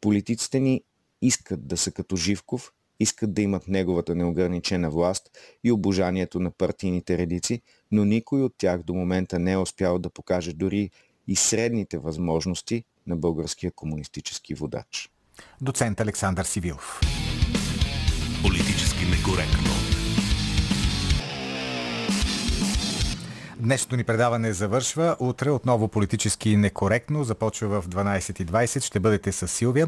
Политиците ни искат да са като Живков, искат да имат неговата неограничена власт и обожанието на партийните редици, но никой от тях до момента не е успял да покаже дори и средните възможности на българския комунистически водач. Доцент Александър Сивилов. Политически некоректно. Днешното ни предаване завършва. Утре отново политически некоректно. Започва в 12.20. Ще бъдете с Силвия.